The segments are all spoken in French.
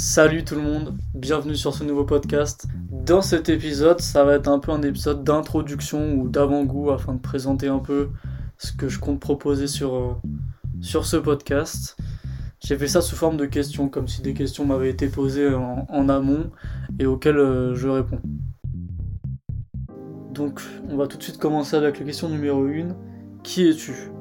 Salut tout le monde, bienvenue sur ce nouveau podcast. Dans cet épisode, ça va être un peu un épisode d'introduction ou d'avant-goût afin de présenter un peu ce que je compte proposer sur, euh, ce podcast. J'ai fait ça sous forme de questions, comme si des questions m'avaient été posées en, amont et auxquelles euh, je réponds. Donc, on va tout de suite commencer avec la question numéro 1. Qui es-tu?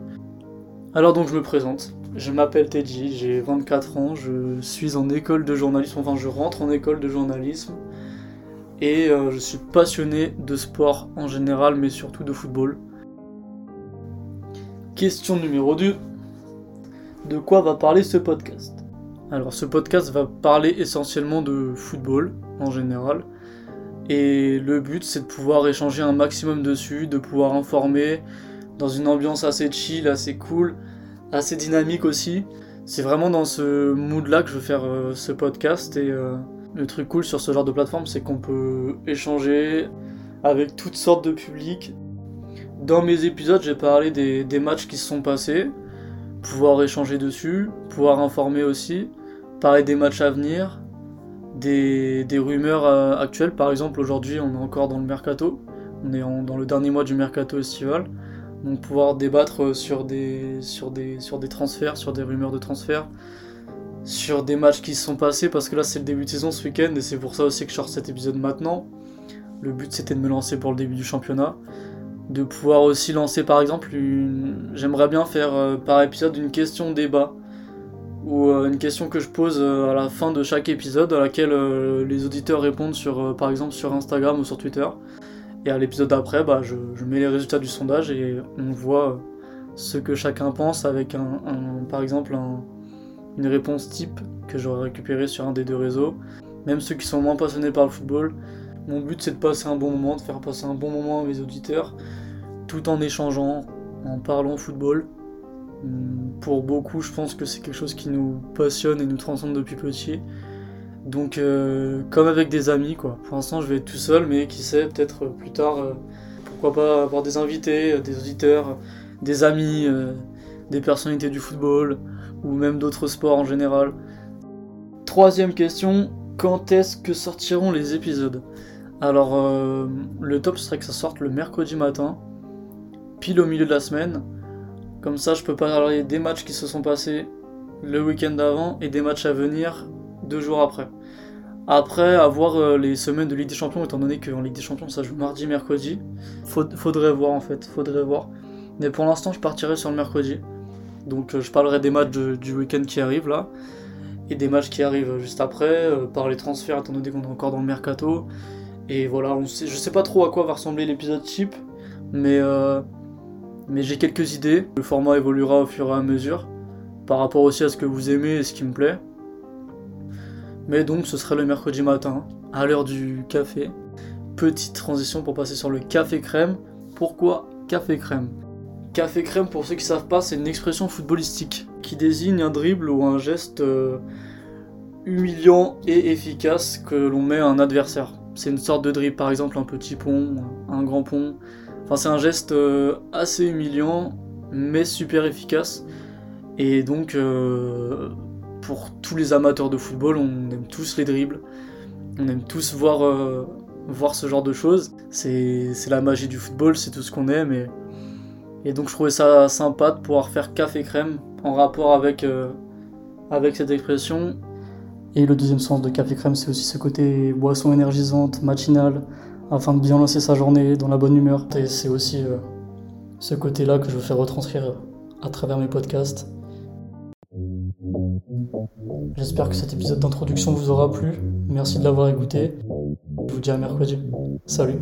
Alors donc je me présente. Je m'appelle Teddy, j'ai 24 ans, je suis en école de journalisme, enfin je rentre en école de journalisme et euh, je suis passionné de sport en général mais surtout de football. Question numéro 2. De quoi va parler ce podcast? Alors ce podcast va parler essentiellement de football en général et le but c'est de pouvoir échanger un maximum dessus, de pouvoir informer dans une ambiance assez chill, assez cool assez dynamique aussi. C'est vraiment dans ce mood-là que je veux faire euh, ce podcast et euh, le truc cool sur ce genre de plateforme, c'est qu'on peut échanger avec toutes sortes de publics. Dans mes épisodes, j'ai parlé des, matchs qui se sont passés, pouvoir échanger dessus, pouvoir informer aussi, parler des matchs à venir, des, rumeurs euh, actuelles. Par exemple, aujourd'hui, on est encore dans le mercato, on est dans le dernier mois du mercato estival. Donc pouvoir débattre sur des, sur, des, transferts, sur des rumeurs de transferts, sur des matchs qui se sont passés, parce que là c'est le début de saison ce week-end, et c'est pour ça aussi que je sors cet épisode maintenant. Le but c'était de me lancer pour le début du championnat. De pouvoir aussi lancer par exemple. J'aimerais bien faire euh, par épisode une question débat. Ou euh, une question que je pose euh, à la fin de chaque épisode, à laquelle les auditeurs répondent par exemple sur Instagram ou sur Twitter. Et à l'épisode d'après, bah, je, mets les résultats du sondage et on voit ce que chacun pense avec un, par exemple une réponse type que j'aurais récupéré sur un des deux réseaux. Même ceux qui sont moins passionnés par le football, mon but c'est de passer un bon moment, de faire passer un bon moment à mes auditeurs, tout en échangeant, en parlant football. Hum, pour beaucoup, je pense que c'est quelque chose qui nous passionne et nous transcende depuis petit. Donc, euh, comme avec des amis, quoi. Pour l'instant, je vais être tout seul, mais qui sait, peut-être euh, plus tard, euh, pourquoi pas avoir des invités, des auditeurs, des amis, des personnalités du football, ou même d'autres sports en général. Troisième question, quand est-ce que sortiront les épisodes? Alors, le top serait que ça sorte le mercredi matin, pile au milieu de la semaine. Comme ça, je peux parler des matchs qui se sont passés le week-end d'avant et des matchs à venir deux jours après. Après, avoir euh, les semaines de Ligue des Champions, étant donné qu'en Ligue des Champions ça joue mardi, mercredi, faudrait voir en fait, faudrait voir. Mais pour l'instant, je partirai sur le mercredi. Donc euh, je parlerai des matchs du week-end qui arrivent là, et des matchs qui arrivent juste après, euh, par les transferts, étant donné qu'on est encore dans le mercato. Et voilà, on sait, je sais pas trop à quoi va ressembler l'épisode type, mais, mais j'ai quelques idées. Le format évoluera au fur et à mesure, par rapport aussi à ce que vous aimez et ce qui me plaît. Mais donc ce serait le mercredi matin, à l'heure du café. Petite transition pour passer sur le café crème. Pourquoi café crème? Café crème, pour ceux qui savent pas, c'est une expression footballistique qui désigne un dribble ou un geste euh, humiliant et efficace que l'on met à un adversaire. C'est une sorte de dribble, par exemple un petit pont, un grand pont. Enfin, c'est un geste euh, assez humiliant, mais super efficace. Et donc, euh, les amateurs de football, on aime tous les dribbles, on aime tous voir, euh, voir ce genre de choses. C'est la magie du football, c'est tout ce qu'on aime. Et, donc je trouvais ça sympa de pouvoir faire café crème en rapport avec, euh, avec cette expression. Et le deuxième sens de café crème, c'est aussi ce côté boisson énergisante, matinale, afin de bien lancer sa journée dans la bonne humeur. Et c'est aussi euh, ce côté-là que je veux faire retranscrire à travers mes podcasts. J'espère que cet épisode d'introduction vous aura plu. Merci de l'avoir écouté. Je vous dis à mercredi. Salut.